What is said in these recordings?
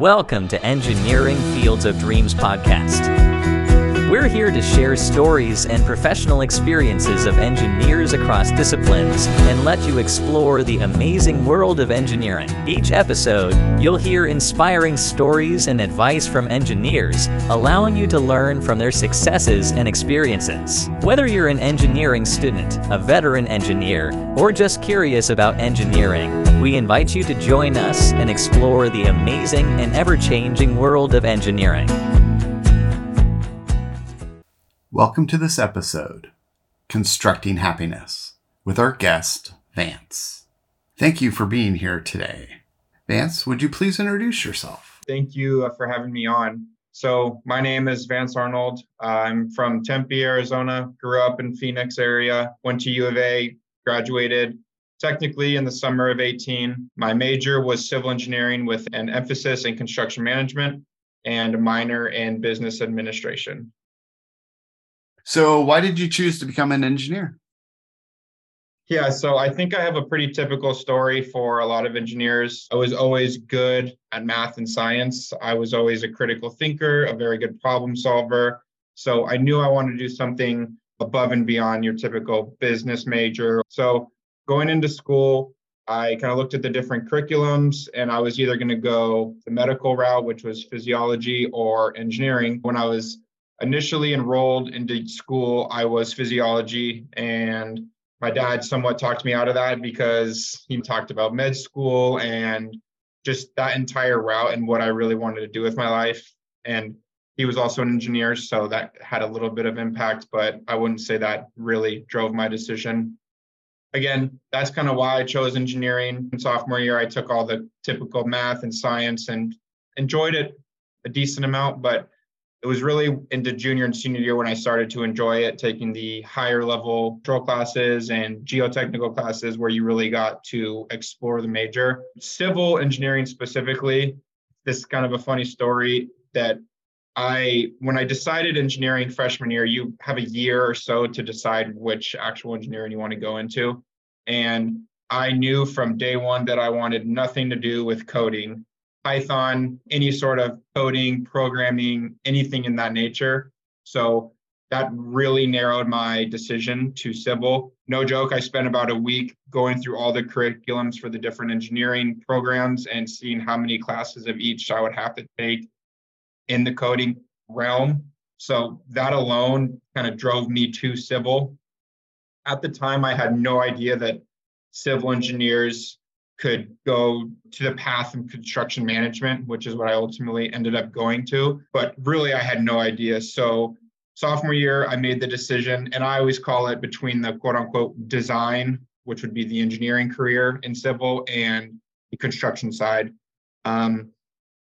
Welcome to Engineering Fields of Dreams podcast. We're here to share stories and professional experiences of engineers across disciplines and let you explore the amazing world of engineering. Each episode, you'll hear inspiring stories and advice from engineers, allowing you to learn from their successes and experiences. Whether you're an engineering student, a veteran engineer, or just curious about engineering, we invite you to join us and explore the amazing and ever changing world of engineering. Welcome to this episode, Constructing Happiness, with our guest, Vance. Thank you for being here today. Vance, would you please introduce yourself? Thank you uh, for having me on. So, my name is Vance Arnold. I'm from Tempe, Arizona. Grew up in Phoenix area. Went to U of A. Graduated technically in the summer of 18. My major was civil engineering with an emphasis in construction management and a minor in business administration. So, why did you choose to become an engineer? Yeah, so I think I have a pretty typical story for a lot of engineers. I was always good at math and science. I was always a critical thinker, a very good problem solver. So I knew I wanted to do something above and beyond your typical business major. So going into school, I kind of looked at the different curriculums and I was either going to go the medical route, which was physiology, or engineering. When I was initially enrolled into school, I was physiology, and my dad somewhat talked me out of that because he talked about med school and just that entire route and what I really wanted to do with my life. And he was also an engineer, so that had a little bit of impact, but I wouldn't say that really drove my decision. Again, that's kind of why I chose engineering. In sophomore year, I took all the typical math and science and enjoyed it a decent amount, but it was really into junior and senior year when I started to enjoy it, taking the higher level control classes and geotechnical classes where you really got to explore the major. Civil engineering specifically, this is kind of a funny story that I, when I decided engineering freshman year, you have a year or so to decide which actual engineering you want to go into. And I knew from day one that I wanted nothing to do with coding. Python, any sort of coding, programming, anything in that nature. So that really narrowed my decision to civil. No joke, I spent about a week going through all the curriculums for the different engineering programs and seeing how many classes of each I would have to take in the coding realm. So that alone kind of drove me to civil. At the time, I had no idea that civil engineers could go to the path of construction management, which is what I ultimately ended up going to. But really, I had no idea. So, sophomore year, I made the decision, and I always call it between the quote unquote design, which would be the engineering career in civil, and the construction side. Um,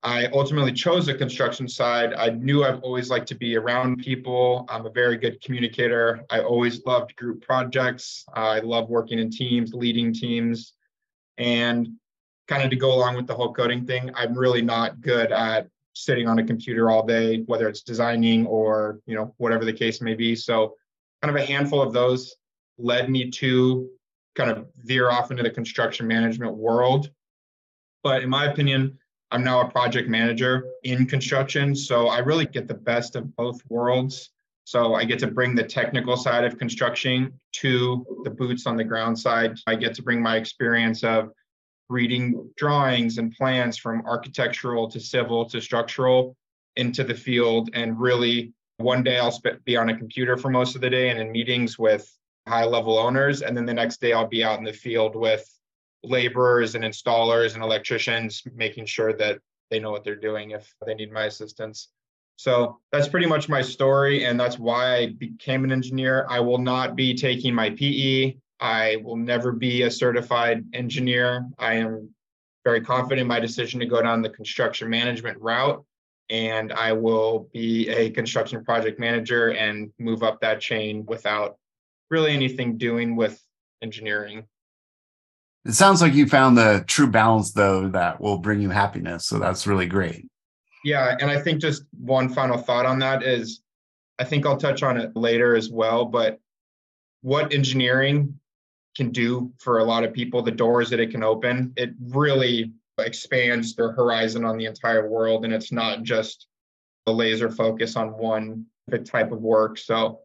I ultimately chose the construction side. I knew I've always liked to be around people. I'm a very good communicator. I always loved group projects. I love working in teams, leading teams. And kind of to go along with the whole coding thing, I'm really not good at sitting on a computer all day, whether it's designing or, you know, whatever the case may be. So kind of a handful of those led me to kind of veer off into the construction management world. But in my opinion, I'm now a project manager in construction. So I really get the best of both worlds. So I get to bring the technical side of construction to the boots on the ground side. I get to bring my experience of reading drawings and plans from architectural to civil to structural into the field. And really, one day I'll be on a computer for most of the day and in meetings with high level owners. And then the next day I'll be out in the field with laborers and installers and electricians, making sure that they know what they're doing if they need my assistance. So that's pretty much my story, and that's why I became an engineer. I will not be taking my PE. I will never be a certified engineer. I am very confident in my decision to go down the construction management route, and I will be a construction project manager and move up that chain without really anything doing with engineering. It sounds like you found the true balance, though, that will bring you happiness. So that's really great. Yeah, and I think just one final thought on that is I think I'll touch on it later as well, but what engineering can do for a lot of people, the doors that it can open, it really expands their horizon on the entire world. And it's not just a laser focus on one type of work. So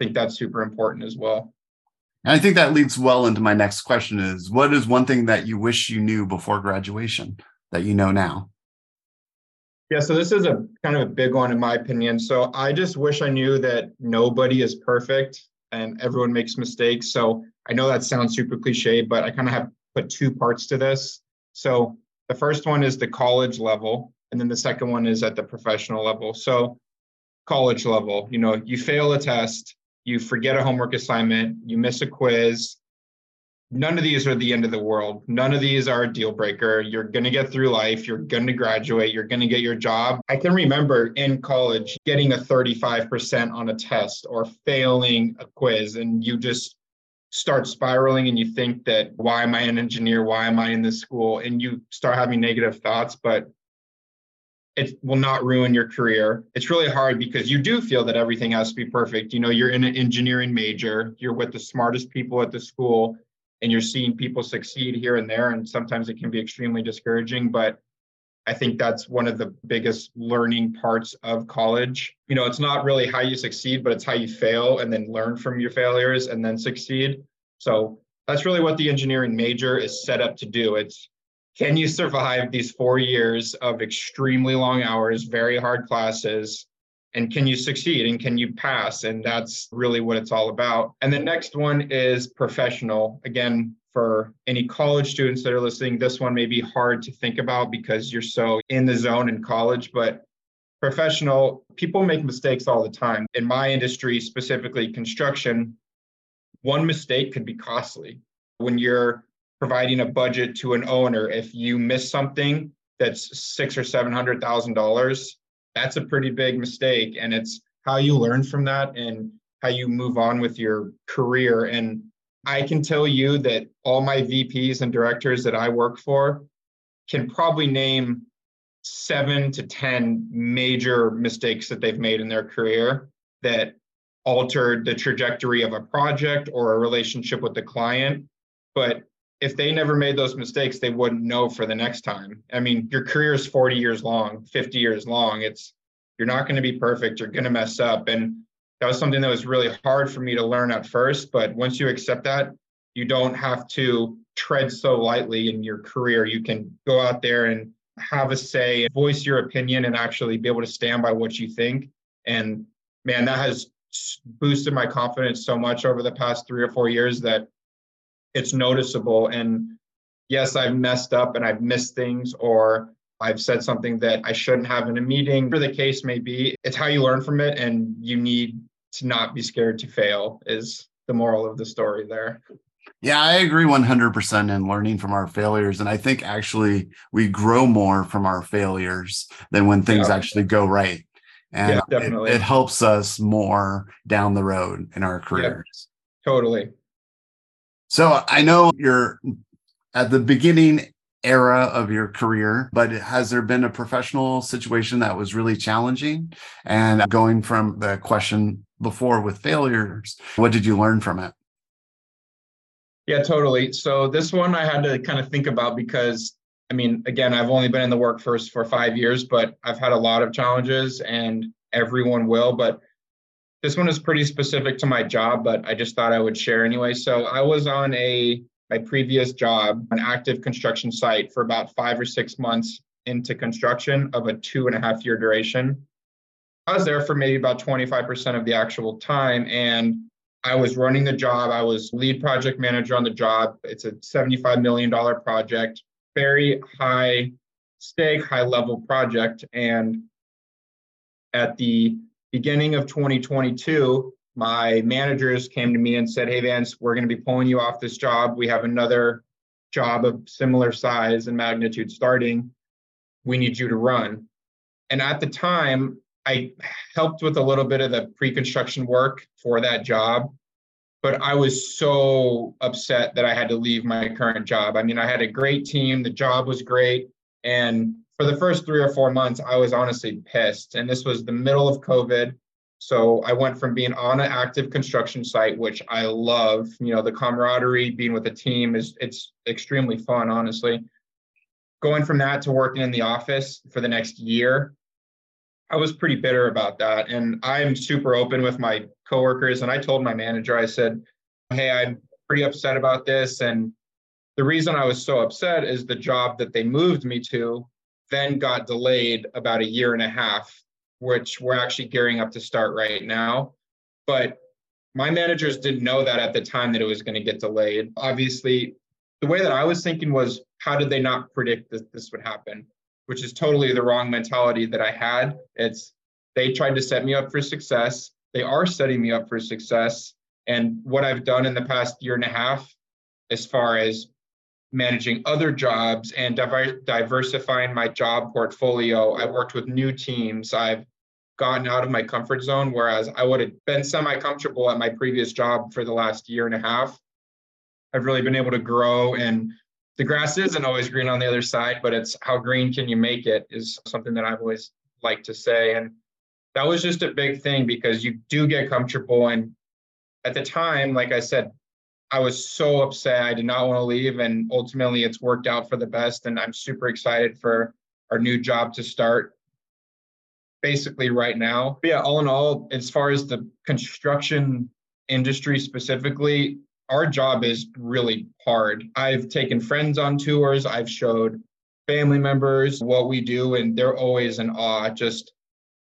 I think that's super important as well. And I think that leads well into my next question is what is one thing that you wish you knew before graduation that you know now? Yeah, so this is a kind of a big one in my opinion. So I just wish I knew that nobody is perfect and everyone makes mistakes. So I know that sounds super cliche, but I kind of have put two parts to this. So the first one is the college level, and then the second one is at the professional level. So college level, you know, you fail a test, you forget a homework assignment, you miss a quiz, none of these are the end of the world. None of these are a deal breaker. You're going to get through life. You're going to graduate. You're going to get your job. I can remember in college getting a 35% on a test or failing a quiz, and you just start spiraling and you think that why am I an engineer? Why am I in this school? And you start having negative thoughts, but it will not ruin your career. It's really hard because you do feel that everything has to be perfect. You know, you're in an engineering major, you're with the smartest people at the school and you're seeing people succeed here and there and sometimes it can be extremely discouraging but i think that's one of the biggest learning parts of college. You know it's not really how you succeed but it's how you fail and then learn from your failures and then succeed. So that's really what the engineering major is set up to do. It's can you survive these four years of extremely long hours very hard classes and can you succeed and can you pass? And that's really what it's all about. And the next one is professional. Again for any college students that are listening this one may be hard to think about because you're so in the zone in college but professional people make mistakes all the time. In my industry specifically construction one mistake could be costly. When you're providing a budget to an owner if you miss something that's six or seven hundred thousand dollars that's a pretty big mistake. And it's how you learn from that and how you move on with your career. And I can tell you that all my VPs and directors that I work for can probably name seven to 10 major mistakes that they've made in their career that altered the trajectory of a project or a relationship with the client. But if they never made those mistakes, they wouldn't know for the next time. I mean, your career is 40 years long, 50 years long. It's you're not going to be perfect, you're going to mess up. And that was something that was really hard for me to learn at first. But once you accept that, you don't have to tread so lightly in your career. You can go out there and have a say, voice your opinion, and actually be able to stand by what you think. And man, that has boosted my confidence so much over the past three or four years that it's noticeable. And yes, I've messed up and I've missed things, or I've said something that I shouldn't have in a meeting, whatever the case may be. It's how you learn from it, and you need to not be scared to fail, is the moral of the story there. Yeah, I agree 100% in learning from our failures. And I think actually we grow more from our failures than when things yeah. actually go right. And yeah. It, it, helps us more down the road in our careers. Yeah, totally. So I know you're at the beginning era of your career, but has there been a professional situation that was really challenging? And going from the question before with failures, what did you learn from it? Yeah, totally. So this one I had to kind of think about because I mean, again, I've only been in the workforce for five years, but I've had a lot of challenges and everyone will. But this one is pretty specific to my job, but I just thought I would share anyway. So I was on a my previous job, an active construction site for about five or six months into construction of a two and a half year duration. I was there for maybe about 25% of the actual time. And I was running the job. I was lead project manager on the job. It's a $75 million project, very high stake, high level project. And at the beginning of 2022, my managers came to me and said, Hey, Vance, we're going to be pulling you off this job. We have another job of similar size and magnitude starting. We need you to run. And at the time, I helped with a little bit of the pre construction work for that job. But I was so upset that I had to leave my current job. I mean, I had a great team, the job was great. And for the first three or four months, I was honestly pissed. And this was the middle of COVID. So I went from being on an active construction site, which I love, you know, the camaraderie, being with a team is it's extremely fun, honestly. going from that to working in the office for the next year, I was pretty bitter about that. And I'm super open with my coworkers. And I told my manager, I said, Hey, I'm pretty upset about this. And the reason I was so upset is the job that they moved me to then got delayed about a year and a half, which we're actually gearing up to start right now. But my managers didn't know that at the time that it was going to get delayed. Obviously, the way that I was thinking was, how did they not predict that this would happen? Which is totally the wrong mentality that I had. It's they tried to set me up for success. They are setting me up for success. And what I've done in the past year and a half, as far as managing other jobs and diver- diversifying my job portfolio, I've worked with new teams. I've gotten out of my comfort zone, whereas I would have been semi comfortable at my previous job for the last year and a half. I've really been able to grow and the grass isn't always green on the other side, but it's how green can you make it is something that I've always liked to say. And that was just a big thing because you do get comfortable. And at the time, like I said, I was so upset. I did not want to leave. And ultimately, it's worked out for the best. And I'm super excited for our new job to start basically right now. But yeah, all in all, as far as the construction industry specifically, our job is really hard. I've taken friends on tours, I've showed family members what we do, and they're always in awe. Just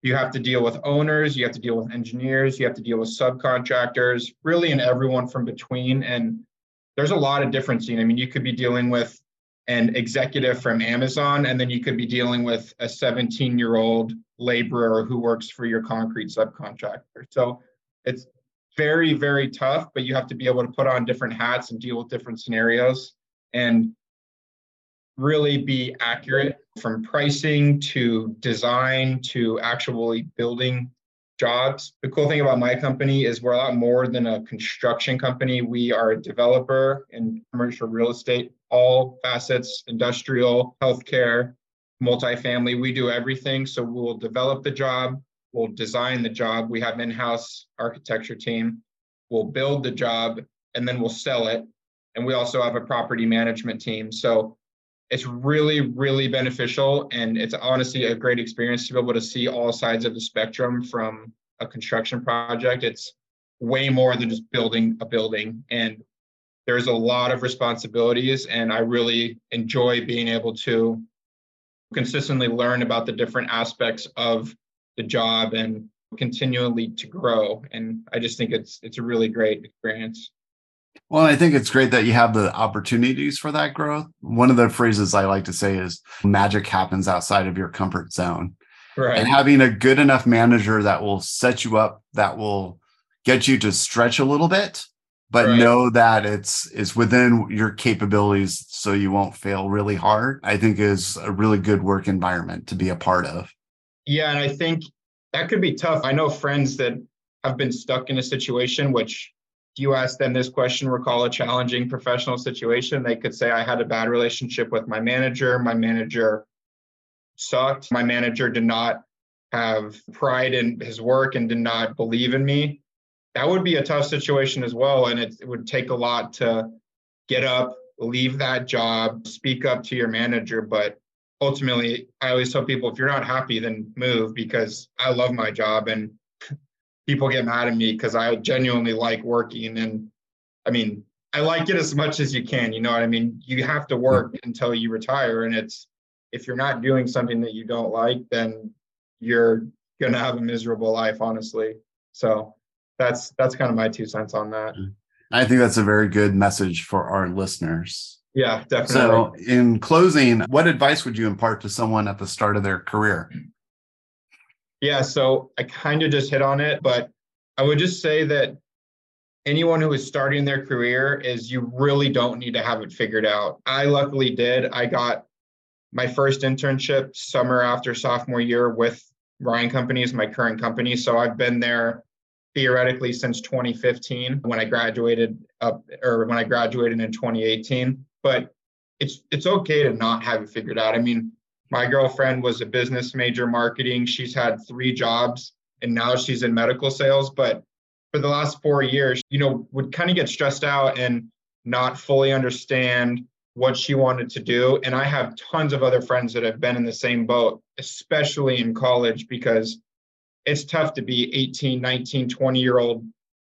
you have to deal with owners, you have to deal with engineers, you have to deal with subcontractors, really, and everyone from between. And there's a lot of difference. I mean, you could be dealing with an executive from Amazon, and then you could be dealing with a 17 year old laborer who works for your concrete subcontractor. So it's very, very tough, but you have to be able to put on different hats and deal with different scenarios and really be accurate from pricing to design to actually building jobs. The cool thing about my company is we're a lot more than a construction company. We are a developer in commercial real estate, all facets, industrial, healthcare, multifamily. We do everything. So we'll develop the job, we'll design the job. We have in-house architecture team. We'll build the job and then we'll sell it. And we also have a property management team. So it's really, really beneficial. And it's honestly a great experience to be able to see all sides of the spectrum from a construction project. It's way more than just building a building. And there's a lot of responsibilities. And I really enjoy being able to consistently learn about the different aspects of the job and continually to grow. And I just think it's it's a really great experience. Well, I think it's great that you have the opportunities for that growth. One of the phrases I like to say is magic happens outside of your comfort zone. Right. And having a good enough manager that will set you up, that will get you to stretch a little bit, but right. know that it's it's within your capabilities so you won't fail really hard, I think is a really good work environment to be a part of. Yeah, and I think that could be tough. I know friends that have been stuck in a situation which you ask them this question, recall a challenging professional situation, they could say, I had a bad relationship with my manager. My manager sucked. My manager did not have pride in his work and did not believe in me. That would be a tough situation as well. And it, it would take a lot to get up, leave that job, speak up to your manager. But ultimately, I always tell people if you're not happy, then move because I love my job and people get mad at me because I genuinely like working. And I mean, I like it as much as you can. You know what I mean? You have to work mm-hmm. until you retire. And it's, if you're not doing something that you don't like, then you're going to have a miserable life, honestly. So that's, that's kind of my two cents on that. Mm-hmm. I think that's a very good message for our listeners. Yeah, definitely. So, in closing, what advice would you impart to someone at the start of their career? Yeah, so I kind of just hit on it, but I would just say that anyone who is starting their career is you really don't need to have it figured out. I luckily did. I got my first internship summer after sophomore year with Ryan Companies, my current company. So I've been there theoretically since 2015 when I graduated up or when I graduated in 2018 but it's it's okay to not have it figured out. I mean, my girlfriend was a business major marketing. She's had three jobs and now she's in medical sales, but for the last 4 years, you know, would kind of get stressed out and not fully understand what she wanted to do. And I have tons of other friends that have been in the same boat, especially in college, because it's tough to be 18, 19, 20 year old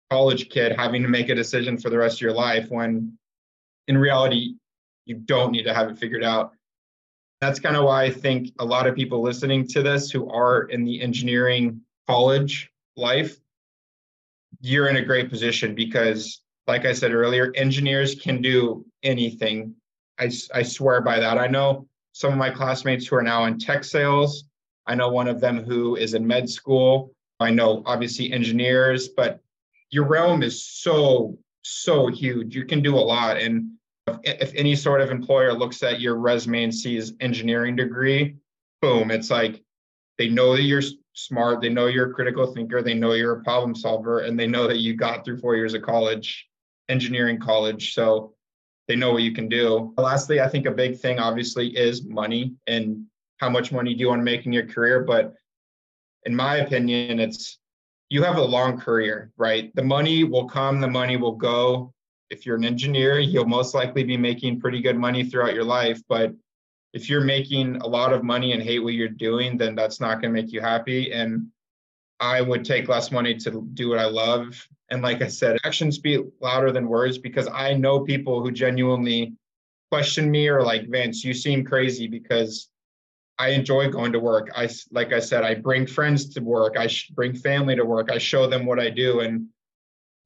college kid having to make a decision for the rest of your life when in reality, you don't need to have it figured out. That's kind of why I think a lot of people listening to this who are in the engineering college life, you're in a great position because, like I said earlier, engineers can do anything. I, I swear by that. I know some of my classmates who are now in tech sales. I know one of them who is in med school. I know obviously engineers, but your realm is so, so huge. You can do a lot. And if, any sort of employer looks at your resume and sees engineering degree, boom, it's like they know that you're smart, they know you're a critical thinker, they know you're a problem solver, and they know that you got through four years of college, engineering college. So they know what you can do. Lastly, I think a big thing obviously is money and how much money do you want to make in your career. But in my opinion, it's you have a long career, right? The money will come, the money will go. If you're an engineer, you'll most likely be making pretty good money throughout your life. But if you're making a lot of money and hate what you're doing, then that's not going to make you happy. And I would take less money to do what I love. And like I said, actions speak louder than words because I know people who genuinely question me or like, Vance, you seem crazy because I enjoy going to work. I, like I said, I bring friends to work. I bring family to work. I show them what I do. And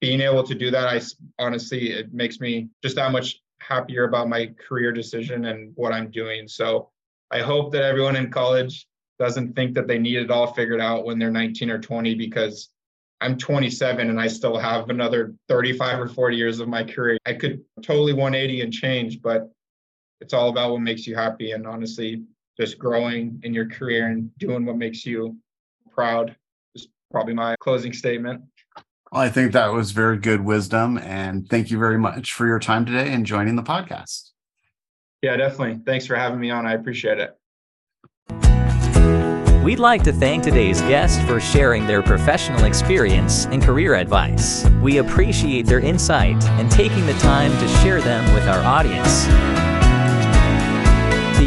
being able to do that, I honestly, it makes me just that much happier about my career decision and what I'm doing. So I hope that everyone in college doesn't think that they need it all figured out when they're 19 or 20 because I'm 27 and I still have another 35 or 40 years of my career. I could totally 180 and change, but it's all about what makes you happy and honestly just growing in your career and doing what makes you proud is probably my closing statement. Well, I think that was very good wisdom. And thank you very much for your time today and joining the podcast. Yeah, definitely. Thanks for having me on. I appreciate it. We'd like to thank today's guest for sharing their professional experience and career advice. We appreciate their insight and taking the time to share them with our audience.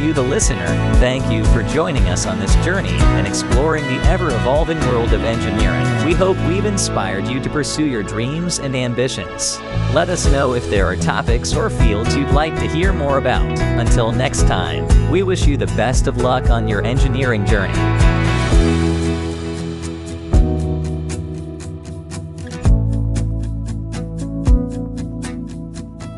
You, the listener, thank you for joining us on this journey and exploring the ever evolving world of engineering. We hope we've inspired you to pursue your dreams and ambitions. Let us know if there are topics or fields you'd like to hear more about. Until next time, we wish you the best of luck on your engineering journey.